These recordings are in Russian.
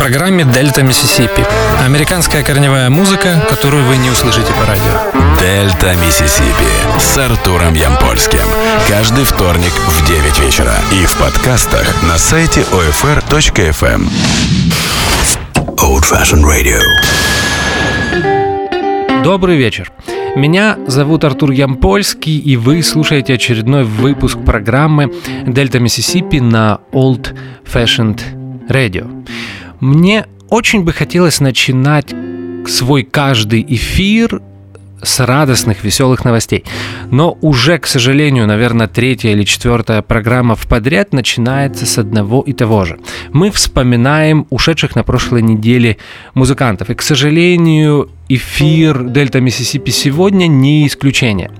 программе «Дельта Миссисипи». Американская корневая музыка, которую вы не услышите по радио. «Дельта Миссисипи» с Артуром Ямпольским. Каждый вторник в 9 вечера. И в подкастах на сайте OFR.FM. Old Fashion Radio. Добрый вечер. Меня зовут Артур Ямпольский, и вы слушаете очередной выпуск программы «Дельта Миссисипи» на Old Fashioned Radio. Мне очень бы хотелось начинать свой каждый эфир с радостных, веселых новостей. Но уже, к сожалению, наверное, третья или четвертая программа в подряд начинается с одного и того же. Мы вспоминаем ушедших на прошлой неделе музыкантов. И, к сожалению, эфир Дельта Миссисипи сегодня не исключение.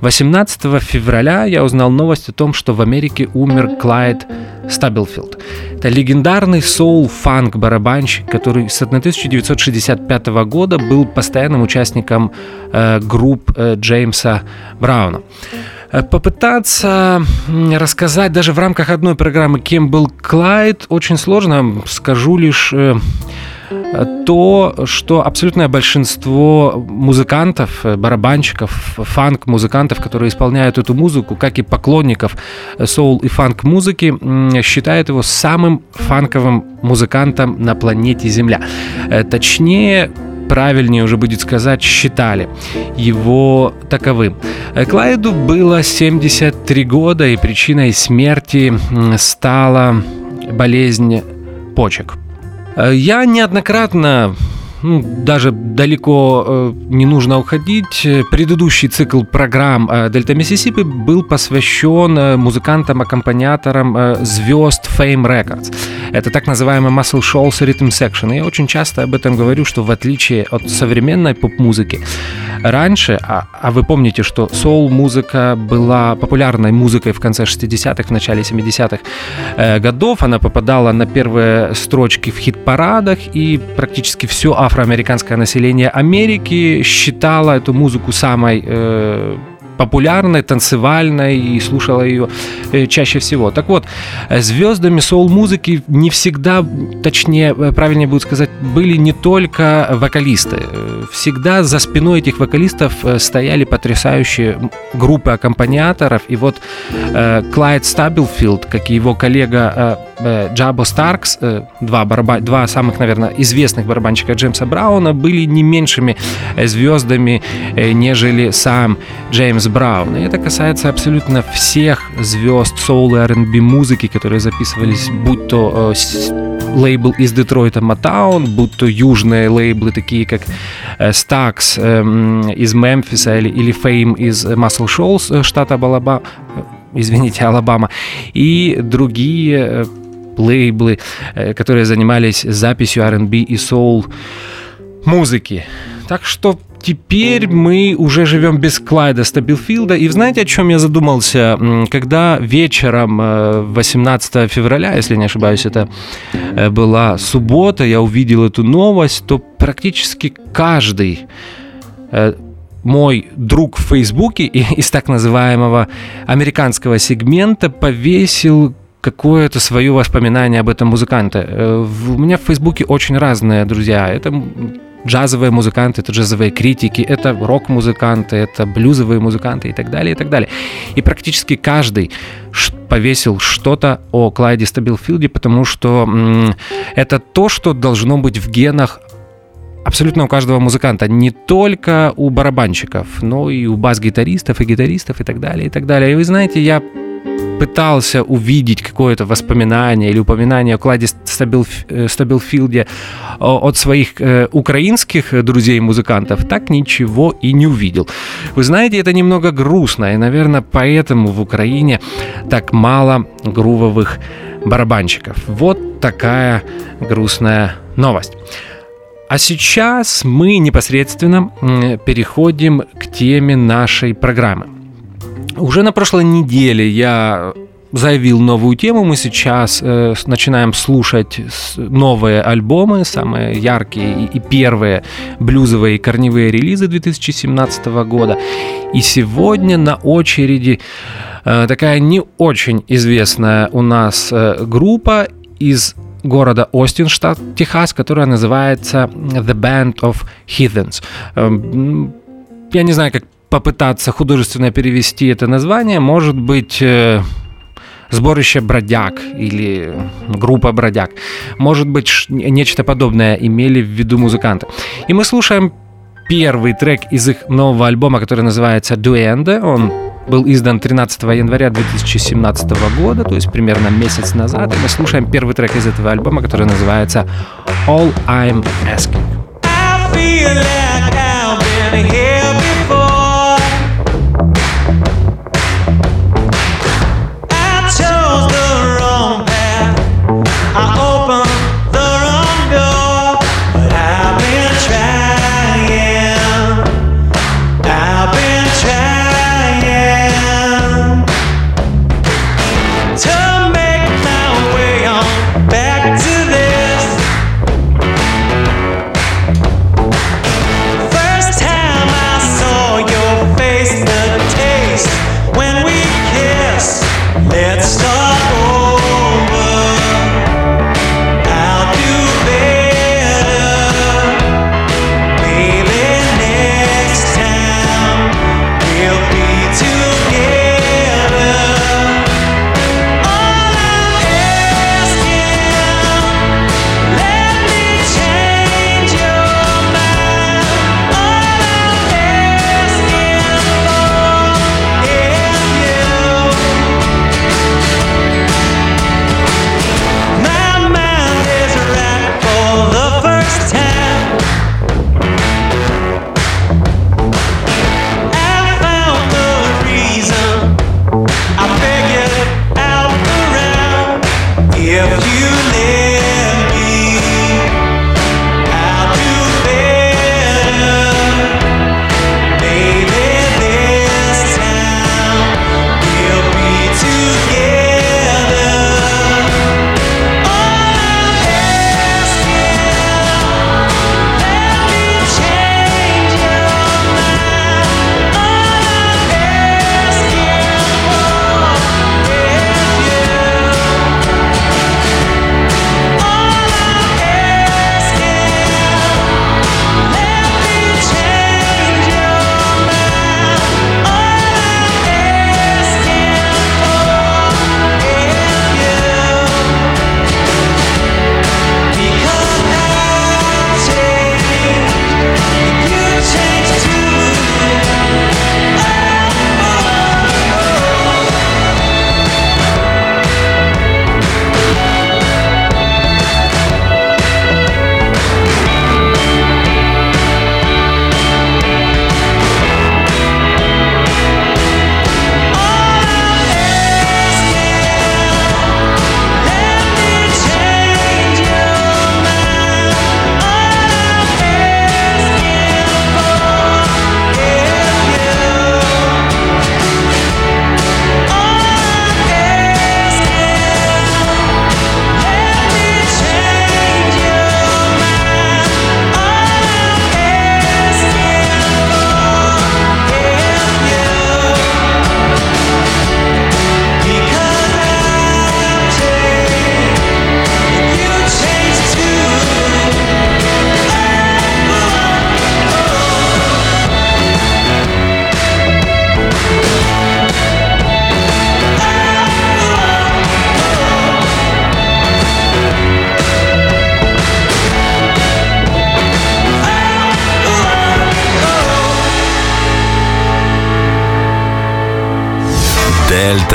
18 февраля я узнал новость о том, что в Америке умер Клайд Стабилфилд. Это легендарный соул-фанк-барабанщик, который с 1965 года был постоянным участником э, групп э, Джеймса Брауна э, попытаться рассказать даже в рамках одной программы, кем был Клайд, очень сложно. Скажу лишь э, то, что абсолютное большинство музыкантов, э, барабанщиков, фанк-музыкантов, которые исполняют эту музыку, как и поклонников соул и фанк-музыки, считают его самым фанковым музыкантом на планете Земля. Э, точнее, правильнее уже будет сказать, считали его таковым. Э, Клайду было 73 года, и причиной смерти стала болезнь почек. Э, я неоднократно ну, даже далеко э, не нужно уходить. Предыдущий цикл программ э, Дельта Миссисипи был посвящен э, музыкантам-аккомпаниаторам звезд Fame Records. Это так называемый Muscle Shoals Rhythm Section. И я очень часто об этом говорю, что в отличие от современной поп-музыки, раньше, а, а вы помните, что соул-музыка была популярной музыкой в конце 60-х, в начале 70-х э, годов, она попадала на первые строчки в хит-парадах, и практически все афроамериканское население Америки считало эту музыку самой э, популярной, танцевальной и слушала ее э, чаще всего. Так вот, звездами соул-музыки не всегда, точнее, э, правильнее будет сказать, были не только вокалисты. Всегда за спиной этих вокалистов э, стояли потрясающие группы аккомпаниаторов. И вот Клайд Стабилфилд, как и его коллега Джабо Старкс, два, бараба... два самых, наверное, известных барабанщика Джеймса Брауна, были не меньшими звездами, нежели сам Джеймс Браун. И это касается абсолютно всех звезд соул и R&B музыки, которые записывались, будь то э, лейбл из Детройта Motown, будь то южные лейблы, такие как э, Stax э, из Мемфиса или, или Fame из Muscle Shoals э, штата Алабама, э, извините, Алабама, и другие лейблы, которые занимались записью R&B и соул музыки. Так что теперь мы уже живем без Клайда Стабилфилда. И знаете, о чем я задумался? Когда вечером 18 э, февраля, если не ошибаюсь, это э, была суббота, я увидел эту новость, то практически каждый э, мой друг в Фейсбуке из так называемого американского сегмента повесил какое-то свое воспоминание об этом музыканте. У меня в Фейсбуке очень разные друзья. Это джазовые музыканты, это джазовые критики, это рок-музыканты, это блюзовые музыканты и так далее, и так далее. И практически каждый повесил что-то о Клайде Стабилфилде, потому что это то, что должно быть в генах абсолютно у каждого музыканта, не только у барабанщиков, но и у бас-гитаристов и гитаристов и так далее, и так далее. И вы знаете, я пытался увидеть какое-то воспоминание или упоминание о Кладе э, Стабилфилде от своих э, украинских друзей-музыкантов, так ничего и не увидел. Вы знаете, это немного грустно, и, наверное, поэтому в Украине так мало грувовых барабанщиков. Вот такая грустная новость. А сейчас мы непосредственно переходим к теме нашей программы. Уже на прошлой неделе я заявил новую тему. Мы сейчас э, начинаем слушать новые альбомы, самые яркие и, и первые блюзовые и корневые релизы 2017 года. И сегодня на очереди э, такая не очень известная у нас э, группа из города Остин, штат Техас, которая называется The Band of Heathens. Эм, я не знаю, как попытаться художественно перевести это название. Может быть, э, сборище бродяг или группа бродяг. Может быть, нечто подобное имели в виду музыканты. И мы слушаем первый трек из их нового альбома, который называется «Duende». Он был издан 13 января 2017 года, то есть примерно месяц назад. И мы слушаем первый трек из этого альбома, который называется «All I'm Asking». I feel like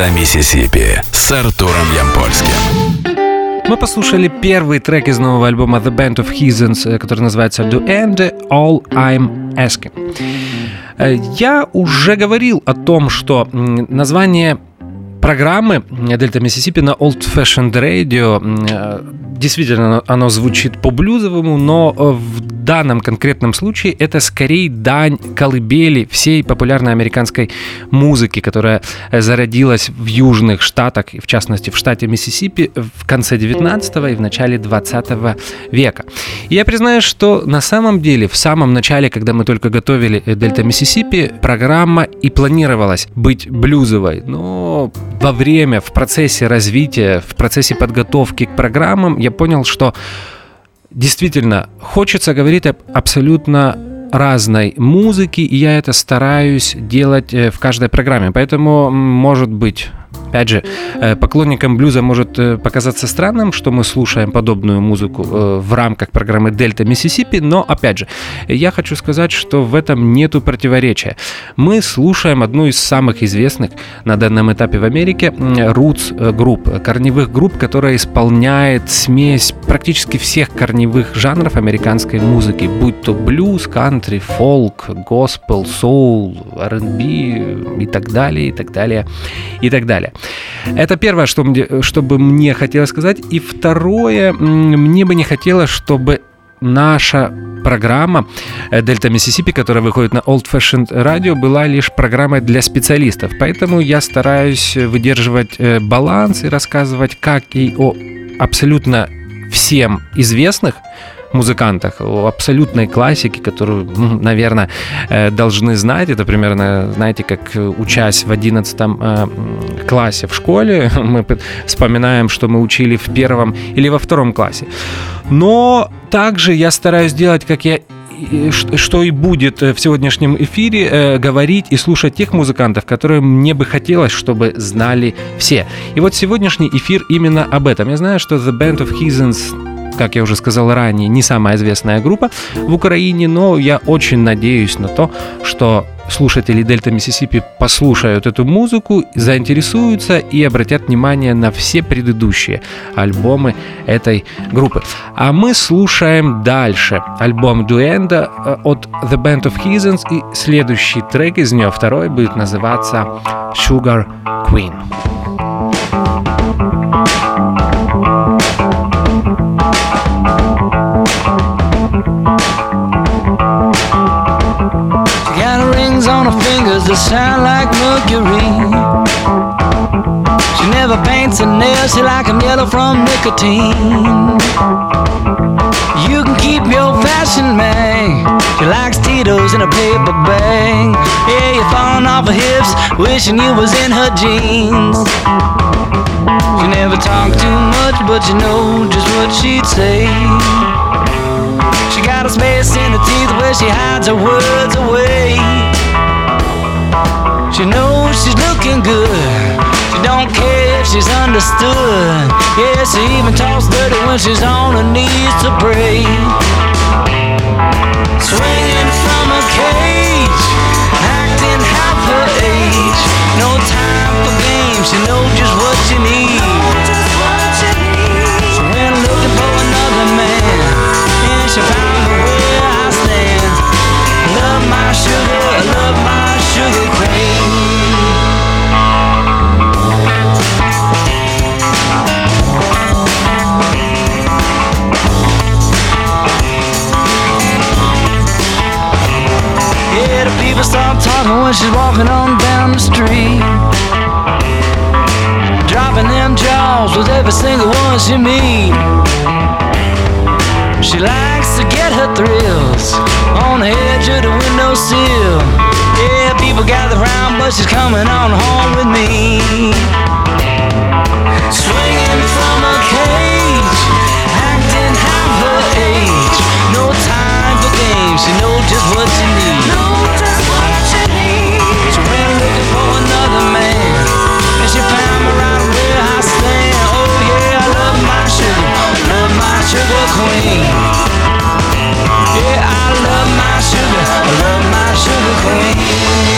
Миссисипи с Артуром Ямпольским. Мы послушали первый трек из нового альбома The Band of Heathens, э, который называется Do End All I'm Asking. Э, я уже говорил о том, что название программы Дельта Миссисипи на Old Fashioned Radio э, действительно оно звучит по-блюзовому, но в данном конкретном случае это скорее дань колыбели всей популярной американской музыки, которая зародилась в южных штатах, в частности в штате Миссисипи в конце 19 и в начале 20 века. Я признаю, что на самом деле в самом начале, когда мы только готовили Дельта Миссисипи, программа и планировалась быть блюзовой, но во время, в процессе развития, в процессе подготовки к программам я понял, что действительно хочется говорить об абсолютно разной музыки, и я это стараюсь делать э, в каждой программе. Поэтому, может быть, Опять же, э, поклонникам блюза может э, показаться странным, что мы слушаем подобную музыку э, в рамках программы Дельта Миссисипи, но опять же, я хочу сказать, что в этом нету противоречия. Мы слушаем одну из самых известных на данном этапе в Америке roots групп, корневых групп, которая исполняет смесь практически всех корневых жанров американской музыки, будь то блюз, кантри, фолк, госпел, соул, R&B и так далее, и так далее, и так далее. Это первое, что мне, что бы мне хотелось сказать. И второе, мне бы не хотелось, чтобы наша программа Дельта Миссисипи, которая выходит на Old Fashioned Radio, была лишь программой для специалистов. Поэтому я стараюсь выдерживать э, баланс и рассказывать как и о абсолютно всем известных музыкантах, абсолютной классике, которую, наверное, э, должны знать. Это примерно, знаете, как э, учась в 11 э, классе в школе, мы вспоминаем, что мы учили в первом или во втором классе. Но также я стараюсь делать, как я что и будет в сегодняшнем эфире, говорить и слушать тех музыкантов, которые мне бы хотелось, чтобы знали все. И вот сегодняшний эфир именно об этом. Я знаю, что The Band of Heathens как я уже сказал ранее, не самая известная группа в Украине, но я очень надеюсь на то, что слушатели Дельта Миссисипи послушают эту музыку, заинтересуются и обратят внимание на все предыдущие альбомы этой группы. А мы слушаем дальше альбом Дуэнда э, от The Band of Heathens и следующий трек из нее, второй, будет называться Sugar Queen. Sound like mercury. She never paints her nails, she like them yellow from nicotine. You can keep your fashion man. She likes Tito's in a paper bag. Yeah, you're falling off her hips, wishing you was in her jeans. She never talked too much, but you know just what she'd say. She got a space in her teeth where she hides her words away. She knows she's looking good. She don't care if she's understood. Yeah, she even talks dirty when she's on her knees to pray. Swinging from a cage, acting half her age. No time for games. She knows just what she needs. She looking for another man, and she found where I stand. Love my sugar, love my sugar people start talking when she's walking on down the street. Dropping them jaws with every single one she meets. She likes to get her thrills on the edge of the windowsill. Yeah, people gather round, but she's coming on home with me. Swinging from a cage, acting half her age. No time for games, she knows just what you need. Sugar queen. Yeah, I love my sugar, I love my sugar queen.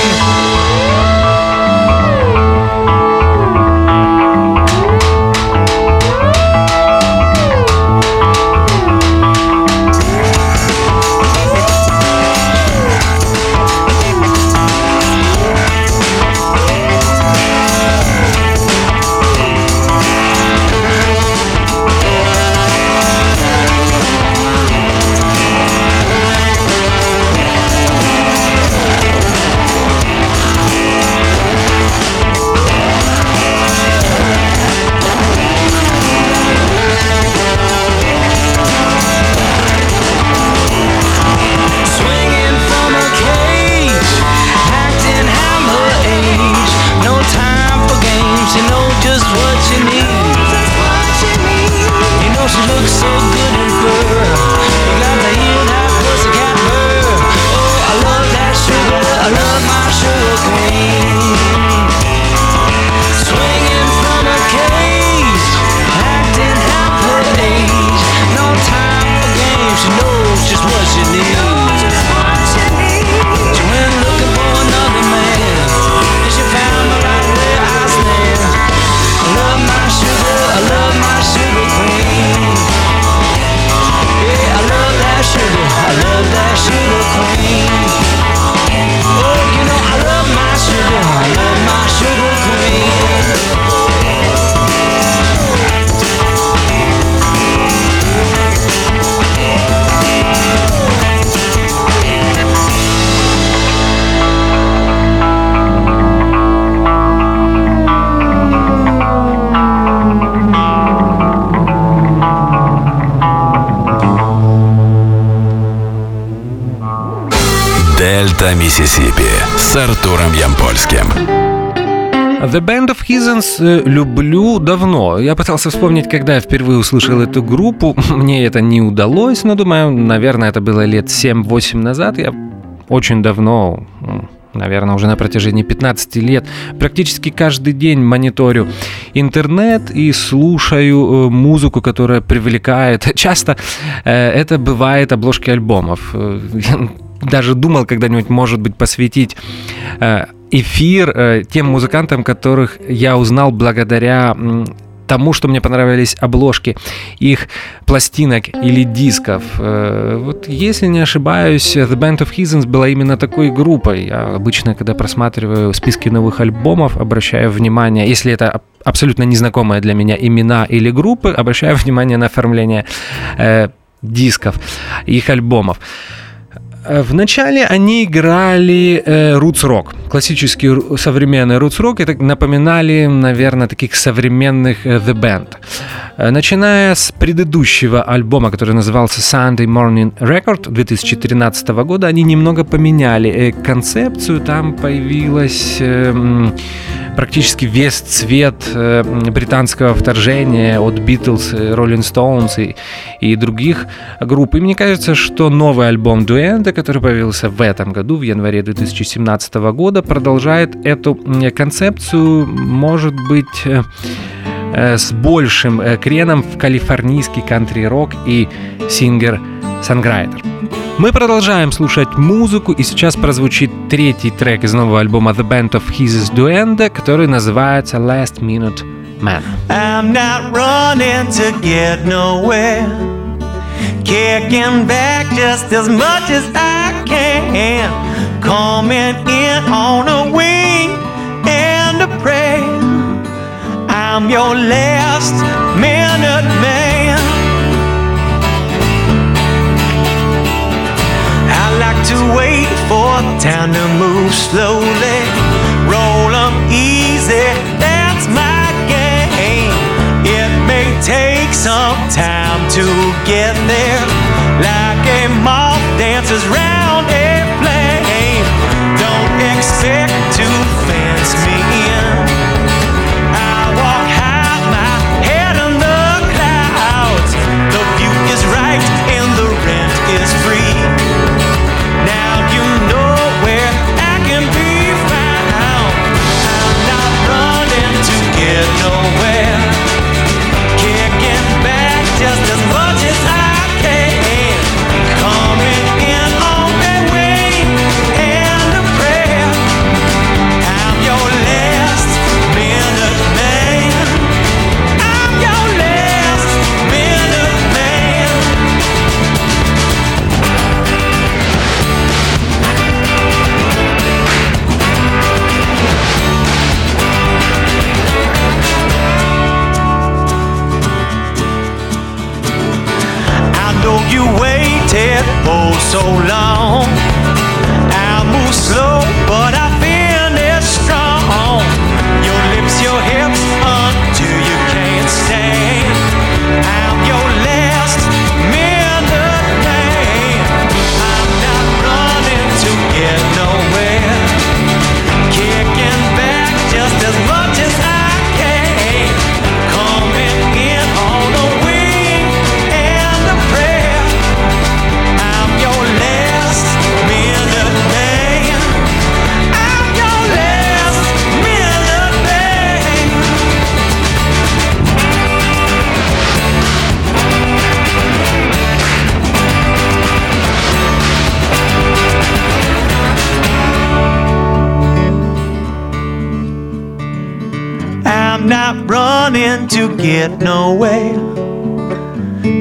Дельта Миссисипи с Артуром Ямпольским. The Band of Heathens э, люблю давно. Я пытался вспомнить, когда я впервые услышал эту группу. Мне это не удалось, но думаю, наверное, это было лет 7-8 назад. Я очень давно наверное, уже на протяжении 15 лет практически каждый день мониторю интернет и слушаю э, музыку, которая привлекает. Часто э, это бывает обложки альбомов. Даже думал когда-нибудь, может быть, посвятить эфир тем музыкантам, которых я узнал благодаря тому, что мне понравились обложки их пластинок или дисков. Э, вот если не ошибаюсь, The Band of Heathens была именно такой группой. Я обычно, когда просматриваю списки новых альбомов, обращаю внимание, если это абсолютно незнакомые для меня имена или группы, обращаю внимание на оформление э, дисков, их альбомов. Э, Вначале они играли э, roots рок, классический современный roots рок, это напоминали, наверное, таких современных э, The Band. Э, начиная с предыдущего альбома, который назывался Sunday Morning Record 2013 года, они немного поменяли э, концепцию, там появилась э, практически весь цвет э, британского вторжения от Beatles, Rolling Stones и, и других групп. И мне кажется, что новый альбом Duende, который появился в этом году, в январе 2017 года, продолжает эту концепцию, может быть, э, э, с большим креном в калифорнийский кантри-рок и singer-songwriter. Мы продолжаем слушать музыку, и сейчас прозвучит третий трек из нового альбома The Band of Heathens Duende, который называется Last Minute Man. I'm not running to get nowhere Kicking back just as much as I can Coming in on a wing and a prayer I'm your last minute man to wait for time to move slowly. Roll easy, that's my game. It may take some time to get there, like a moth dances round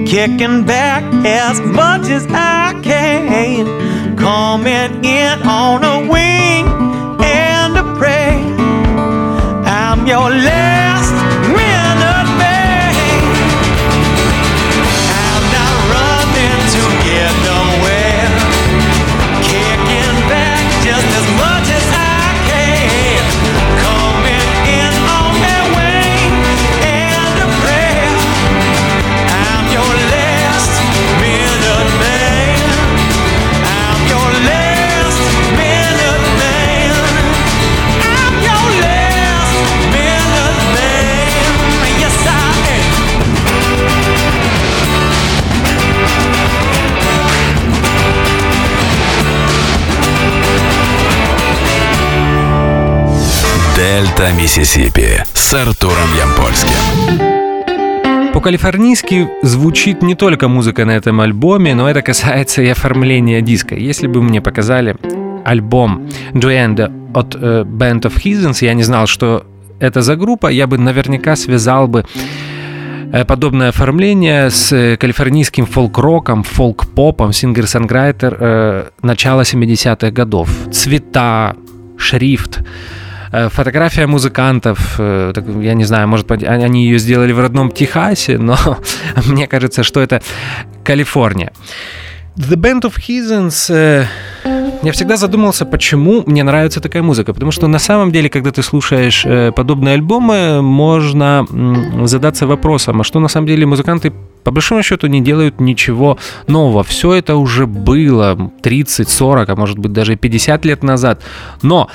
kicking back as much as I can, coming in on a wing and a prayer. I'm your last Дельта Миссисипи с Артуром Ямпольским. По-калифорнийски звучит не только музыка на этом альбоме, но это касается и оформления диска. Если бы мне показали альбом Joanne от э, Band of Heathens, я не знал, что это за группа, я бы наверняка связал бы э, подобное оформление с э, калифорнийским фолк-роком, фолк-попом, singer-songwriter э, начала 70-х годов. Цвета, шрифт, фотография музыкантов, я не знаю, может быть, они ее сделали в родном Техасе, но мне кажется, что это Калифорния. The Band of Heathens... Э, я всегда задумался, почему мне нравится такая музыка. Потому что на самом деле, когда ты слушаешь э, подобные альбомы, можно задаться вопросом, а что на самом деле музыканты по большому счету не делают ничего нового. Все это уже было 30, 40, а может быть даже 50 лет назад. Но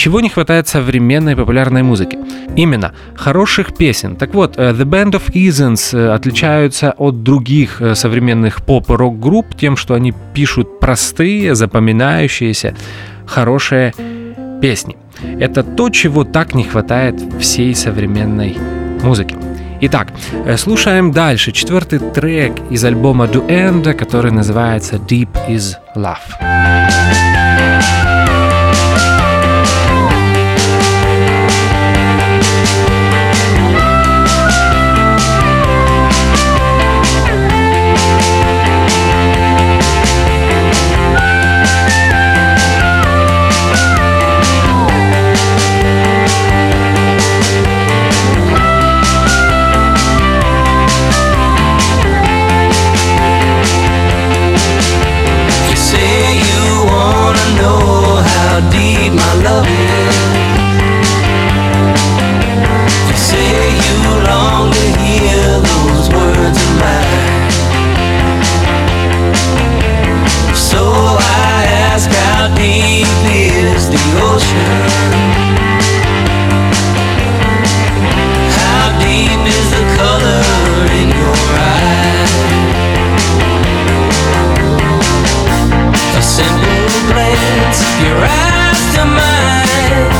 чего не хватает современной популярной музыки? Именно хороших песен. Так вот, э, The Band of Easons э, отличаются от других э, современных поп-рок-групп тем, что они пишут простые, запоминающиеся, хорошие песни. Это то, чего так не хватает всей современной музыке. Итак, слушаем дальше четвертый трек из альбома Do End, который называется Deep is Love. deep my love is. You say you long to hear those words of mine. So I ask, how deep is the ocean? How deep is the color in your eyes? A simple complaints, your eyes to mine.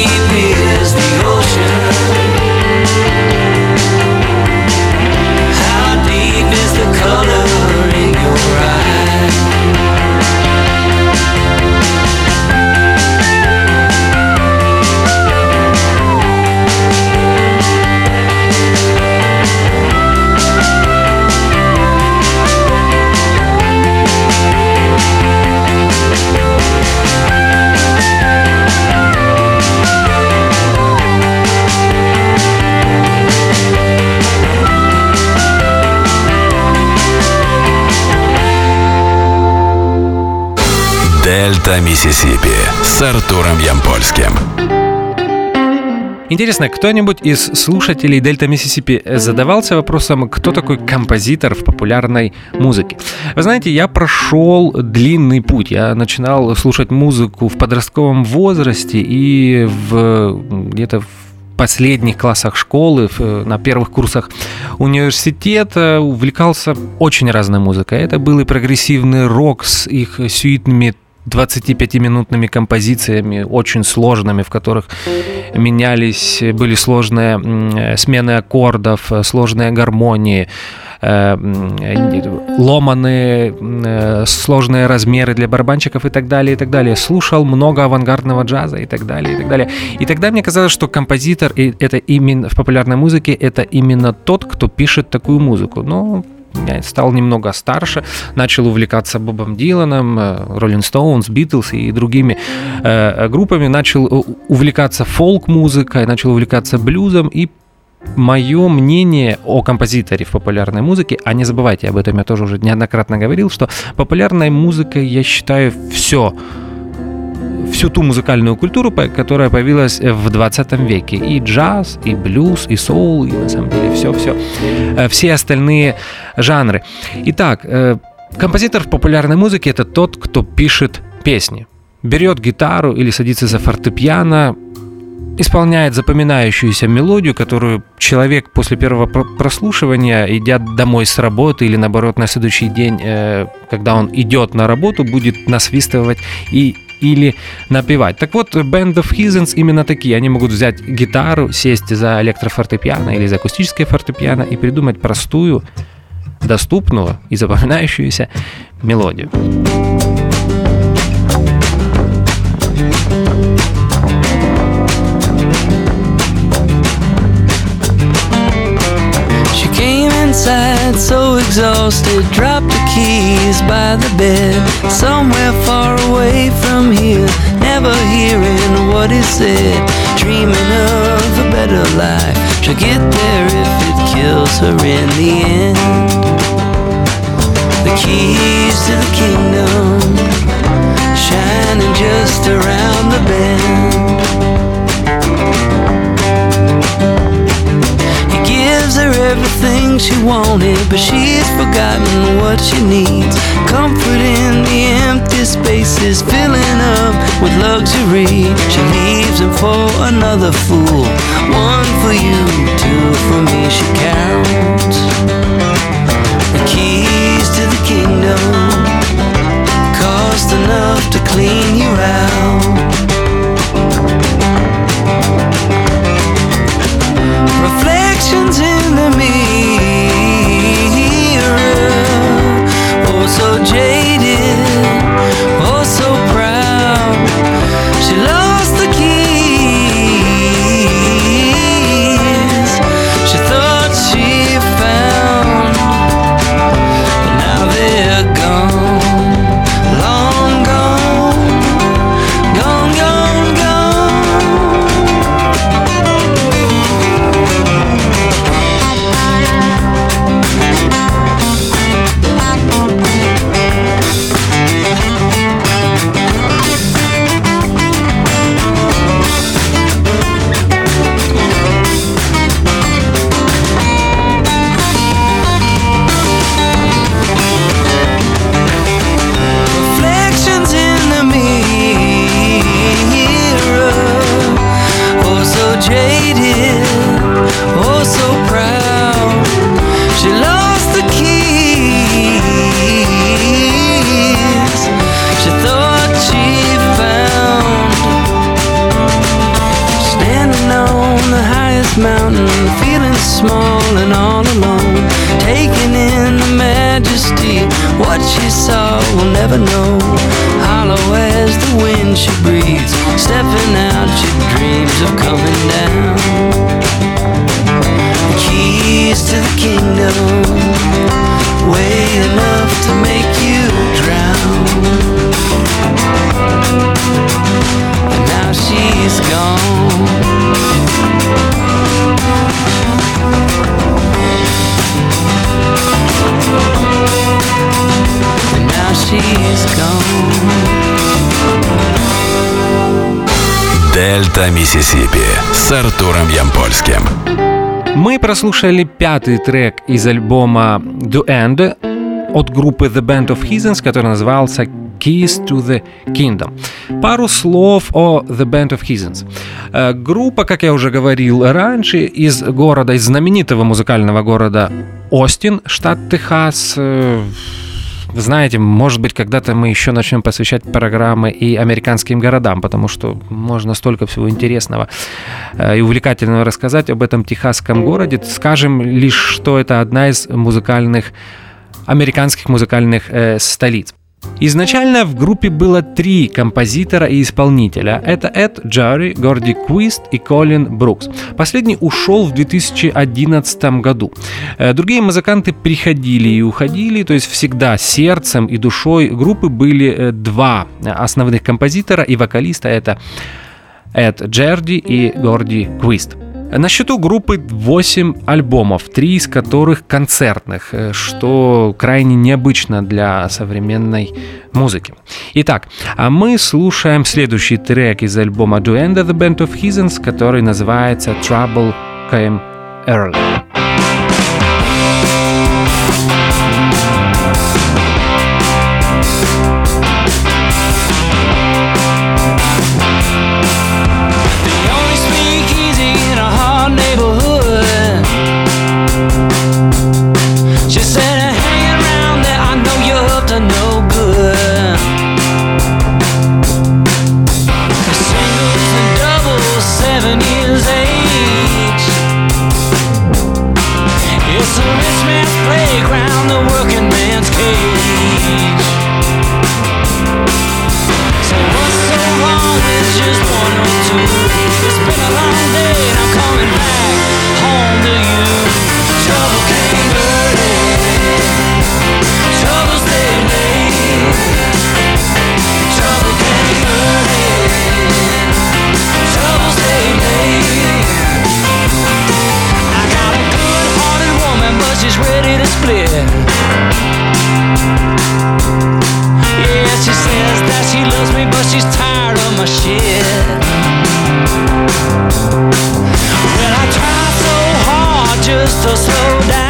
Дельта Миссисипи с Артуром Ямпольским. Интересно, кто-нибудь из слушателей Дельта Миссисипи задавался вопросом, кто такой композитор в популярной музыке? Вы знаете, я прошел длинный путь. Я начинал слушать музыку в подростковом возрасте и в где-то в последних классах школы, на первых курсах университета увлекался очень разной музыкой. Это был и прогрессивный рок с их сюитными 25-минутными композициями, очень сложными, в которых менялись, были сложные смены аккордов, сложные гармонии, э, ломаные, э, сложные размеры для барабанщиков и так далее, и так далее. Слушал много авангардного джаза и так далее, и так далее. И тогда мне казалось, что композитор это именно в популярной музыке это именно тот, кто пишет такую музыку. Но я стал немного старше, начал увлекаться Бобом Диланом, Роллинг Стоунс, Битлз и другими э, группами, начал увлекаться фолк-музыкой, начал увлекаться блюзом. И мое мнение о композиторе в популярной музыке, а не забывайте, об этом я тоже уже неоднократно говорил, что популярной музыкой я считаю все, всю ту музыкальную культуру, которая появилась в 20 веке. И джаз, и блюз, и соул, и на самом деле все-все. Э, все остальные жанры. Итак, э, композитор в популярной музыке это тот, кто пишет песни. Берет гитару или садится за фортепиано, исполняет запоминающуюся мелодию, которую человек после первого прослушивания, идя домой с работы или наоборот на следующий день, э, когда он идет на работу, будет насвистывать и или напевать. Так вот, Band of Heathens именно такие. Они могут взять гитару, сесть за электрофортепиано или за акустическое фортепиано и придумать простую, доступную и запоминающуюся мелодию. Inside, so exhausted. Dropped the keys by the bed, somewhere far away from here. Never hearing what is said, dreaming of a better life. She'll get there if it kills her in the end. The keys to the kingdom, shining just around she wanted, but she's forgotten what she needs. Comfort in the empty spaces, filling up with luxury. She leaves him for another fool. One for you, two for me, she counts. The keys to the kingdom cost enough to clean you out. reflections in the mirror. she breathes. Stepping out, she dreams of coming down. Дельта Миссисипи с Артуром Ямпольским. Мы прослушали пятый трек из альбома The End от группы The Band of Heathens, который назывался Keys to the Kingdom. Пару слов о The Band of Heathens. Э, группа, как я уже говорил раньше, из города, из знаменитого музыкального города Остин, штат Техас, э, знаете, может быть, когда-то мы еще начнем посвящать программы и американским городам, потому что можно столько всего интересного э, и увлекательного рассказать об этом техасском городе. Скажем лишь, что это одна из музыкальных американских музыкальных э, столиц. Изначально в группе было три композитора и исполнителя. Это Эд Джарри, Горди Квист и Колин Брукс. Последний ушел в 2011 году. Э, другие музыканты приходили и уходили, то есть всегда сердцем и душой группы были э, два основных композитора и вокалиста. Это Эд Джерди и Горди Квист. На счету группы 8 альбомов, три из которых концертных, э, что крайне необычно для современной музыки. Итак, а мы слушаем следующий трек из альбома Do End of the Band of Heathens, который называется Trouble Came Early. just so slow down.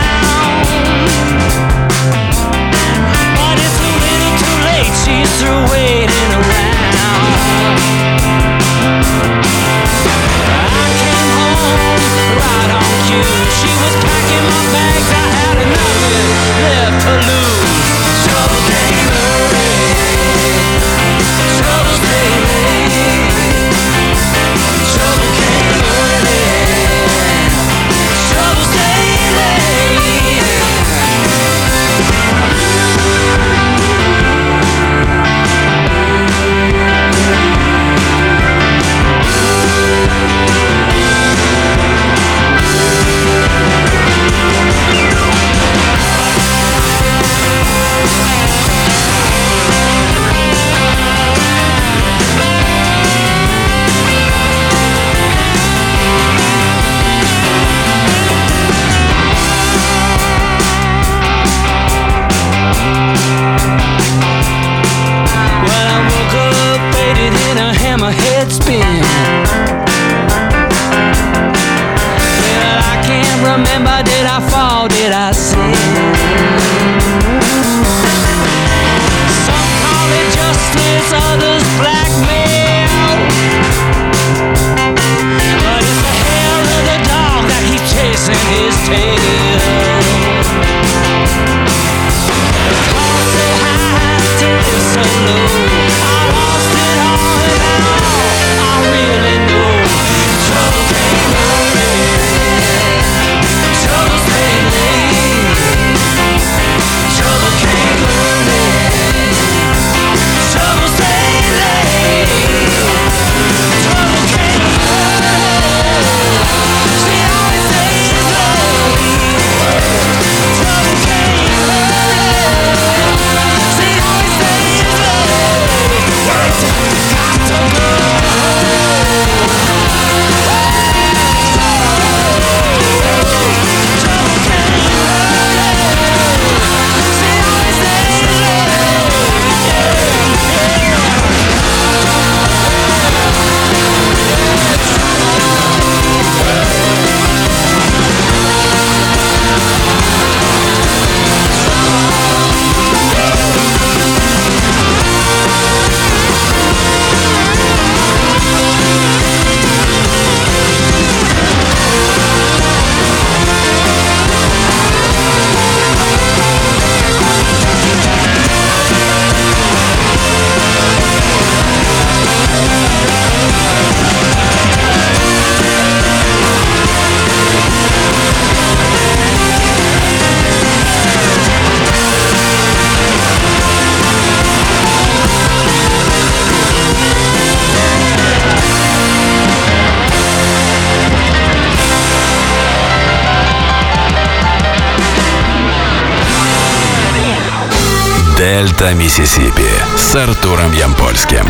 Дельта Миссисипи с Артуром Ямпольским.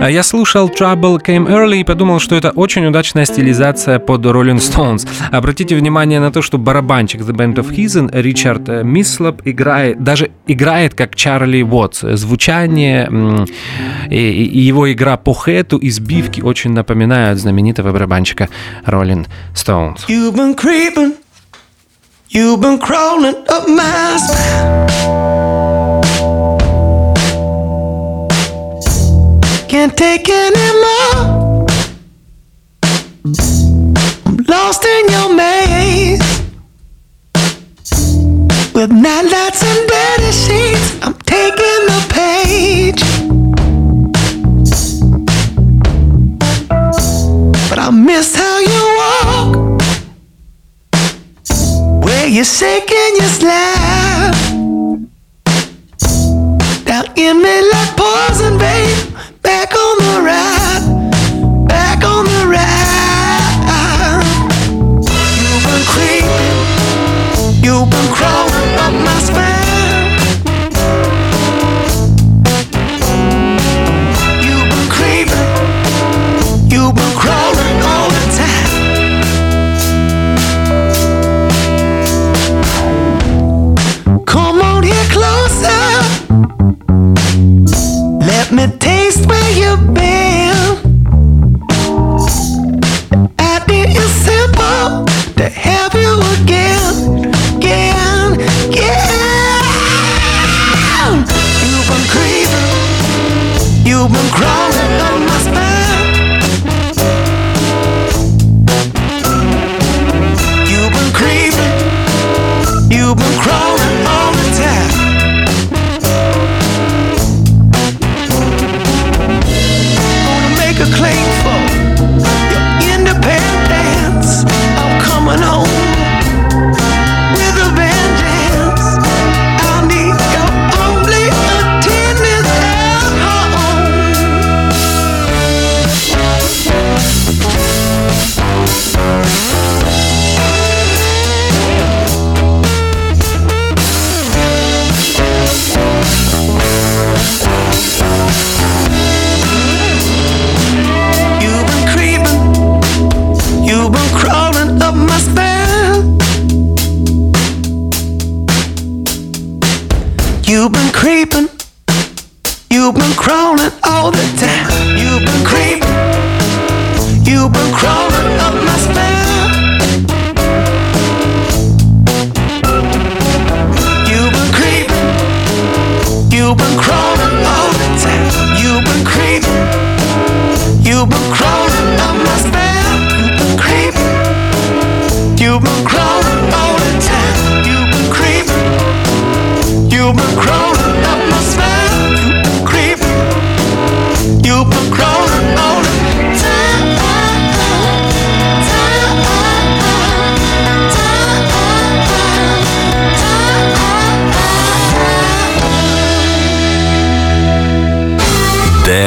А я слушал Trouble Came Early и подумал, что это очень удачная стилизация под Rolling Stones. Обратите внимание на то, что барабанчик The Band of Heathen Ричард Мислоп играет, даже играет как Чарли Уотс. Звучание и, и его игра по хэту и сбивки очень напоминают знаменитого барабанщика Rolling Stones. You've been creeping, you've been crawling up my spine. Can't take anymore. I'm lost in your maze. With night lights and dirty sheets, I'm taking the page. But I miss how you walk. Where you shake and you slap. Down in me like poison, babe back on the ride, back on the ride. You've been creeping, you've been crawling up my spine. You've been creeping, you've been crawling all the time. Come on here closer. Let me taste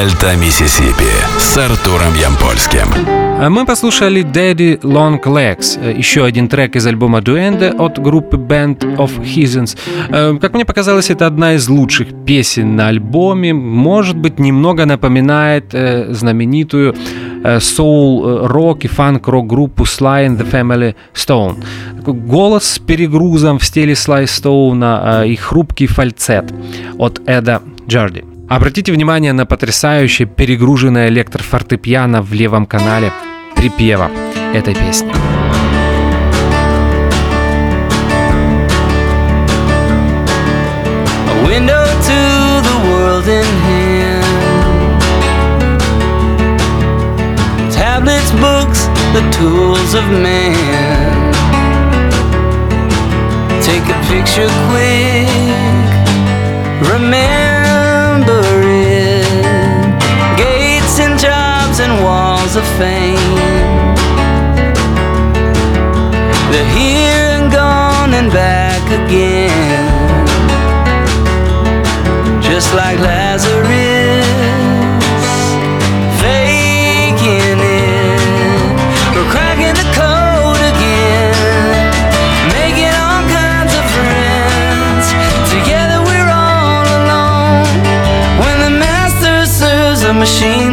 Дельта Миссисипи с Артуром Ямпольским. А Мы послушали Daddy Long Legs, э, еще один трек из альбома Дуэнде от группы Band of Heathens. Э, Как мне показалось, это одна из лучших песен на альбоме. Может быть, немного напоминает э, знаменитую соул-рок и фанк-рок группу Sly and the Family Stone. Голос с перегрузом в стиле Sly Стоуна и хрупкий фальцет от Эда Джарди. Обратите внимание на потрясающее перегруженное электрофортепиано в левом канале припева этой песни. The tools of man. Take a picture quick. back again. Just like Lazarus, faking it, We're cracking the code again, making all kinds of friends. Together we're all alone. When the master serves a machine.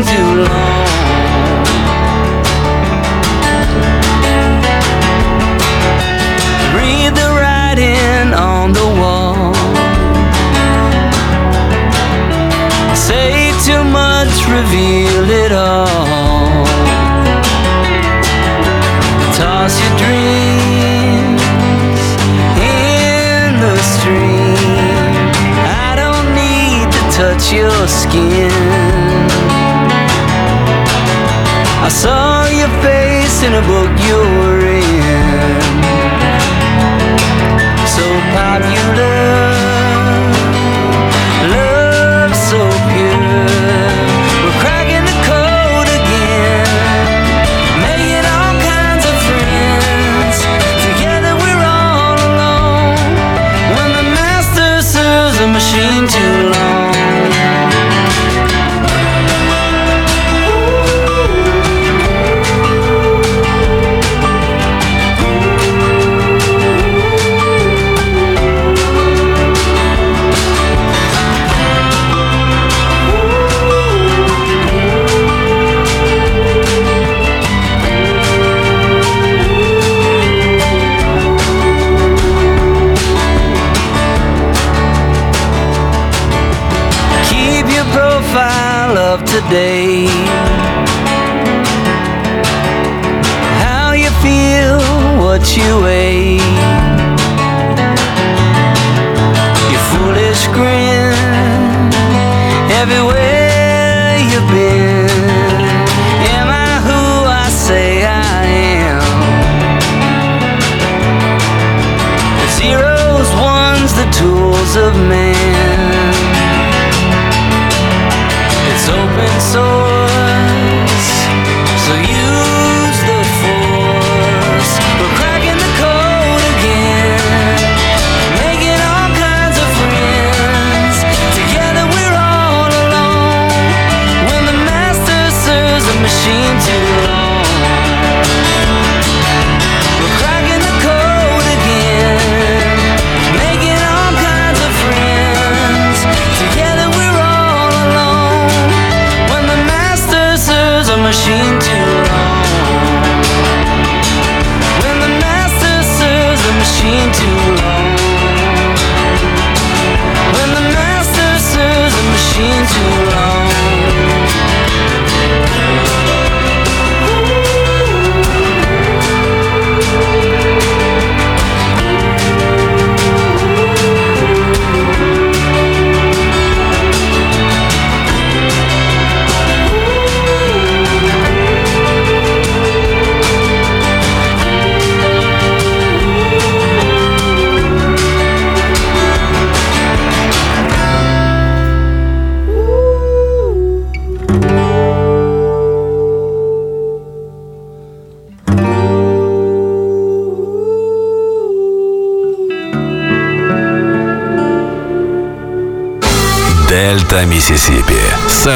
Reveal it all. Toss your dreams in the stream. I don't need to touch your skin. I saw your face in a book you were in. So popular, profile up to date. How you feel, what you weigh.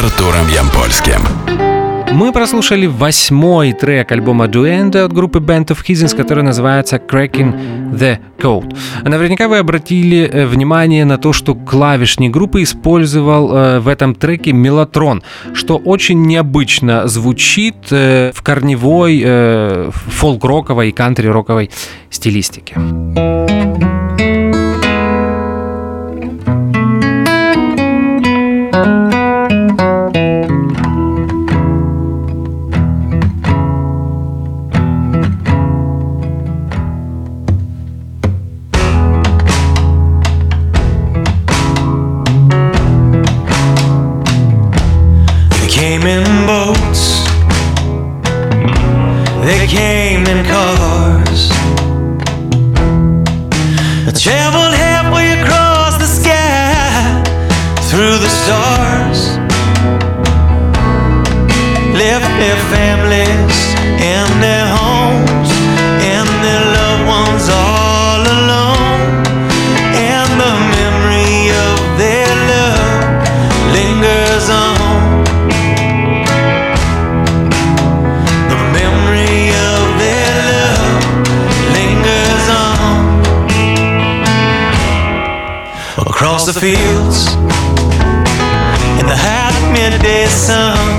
Артуром Ямпольским. Мы прослушали восьмой трек альбома Duende от группы Band of Hizins, который называется Cracking the Code. Наверняка вы обратили э, внимание на то, что клавишник группы использовал э, в этом треке мелатрон, что очень необычно звучит э, в корневой фолк-роковой и кантри-роковой стилистике. Cars. They traveled halfway across the sky through the stars. Left their families and their fields in the hot midday sun.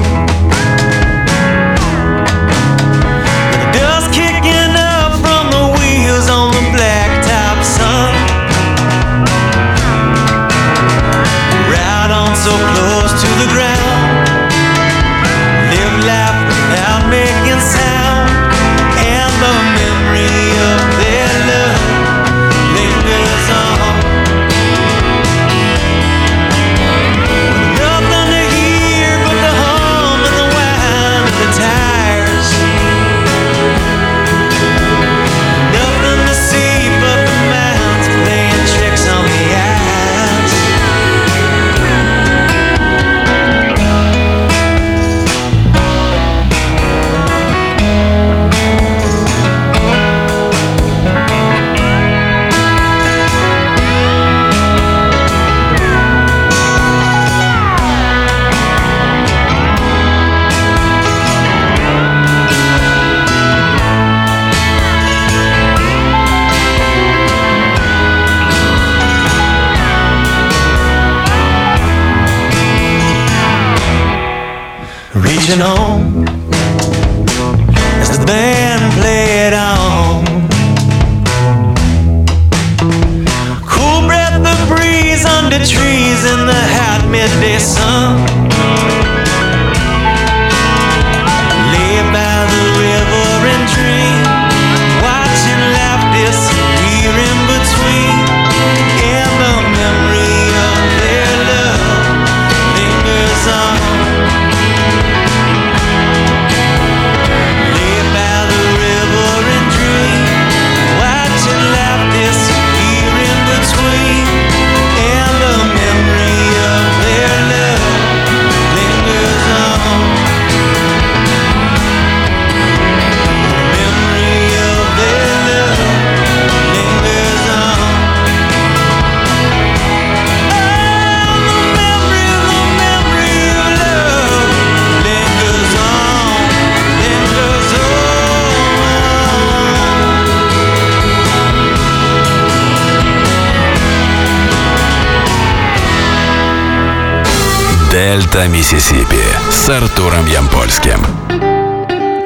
Миссисипи с Артуром Ямпольским.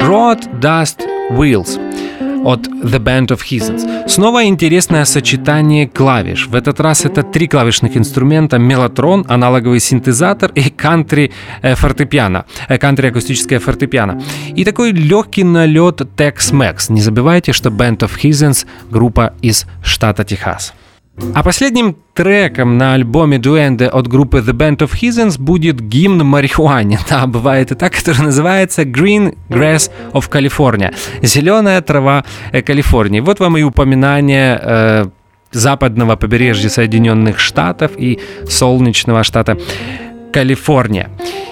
Road Dust Wheels от The Band of Heathens. Снова интересное сочетание клавиш. В этот раз это три клавишных инструмента мелатрон, аналоговый синтезатор и кантри э, фортепиано, э, кантри акустическое фортепиано. И такой легкий налет Tex-Mex. Не забывайте, что Band of Heathens группа из штата Техас. А последним треком на альбоме Дуэнде от группы The Band of Heathens будет гимн марихуане. Да, бывает и так, который называется Green Grass of California. Зеленая трава э, Калифорнии. Вот вам и упоминание э, западного побережья Соединенных Штатов и солнечного штата Калифорния.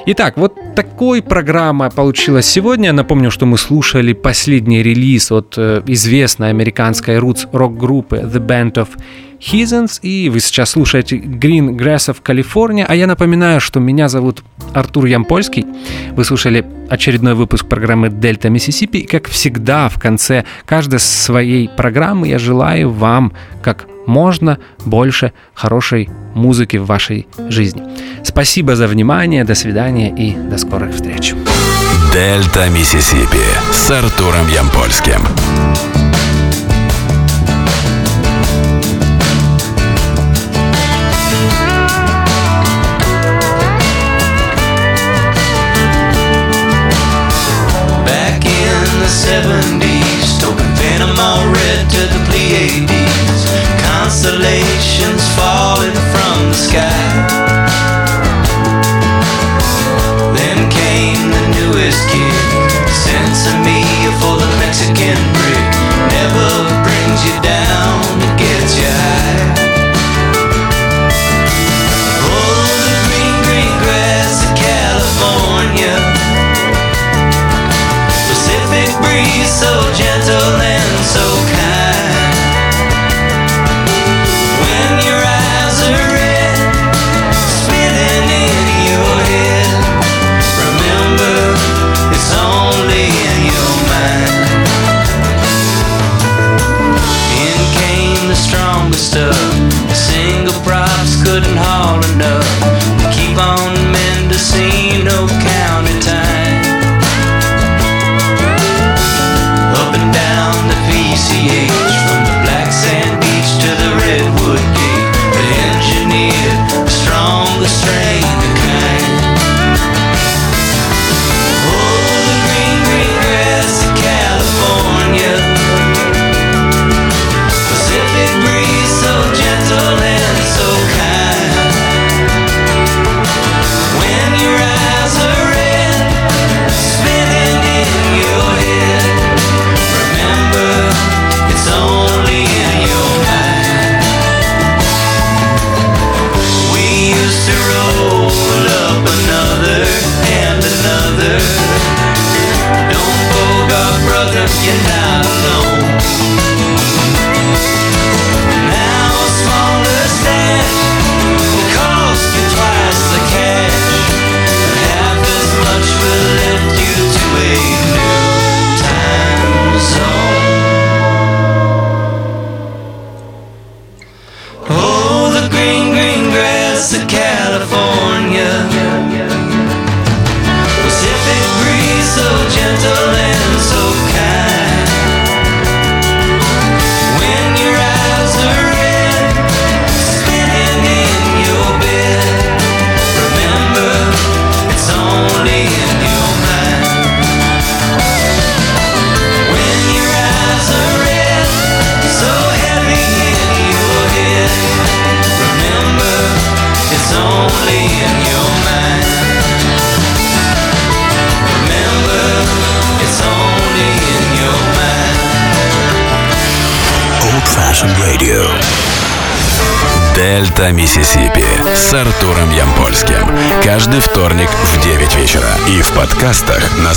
Итак, вот такой программа получилась сегодня. Напомню, что мы слушали последний релиз от э, известной американской рок-группы The Band of Heathens, и вы сейчас слушаете Green Grass of California, а я напоминаю, что меня зовут Артур Ямпольский. Вы слушали очередной выпуск программы Дельта Миссисипи, и как всегда в конце каждой своей программы я желаю вам как можно больше хорошей музыки в вашей жизни. Спасибо за внимание, до свидания и до скорых встреч. Дельта Миссисипи с Артуром Ямпольским.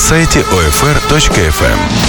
Сайте OFR.FM.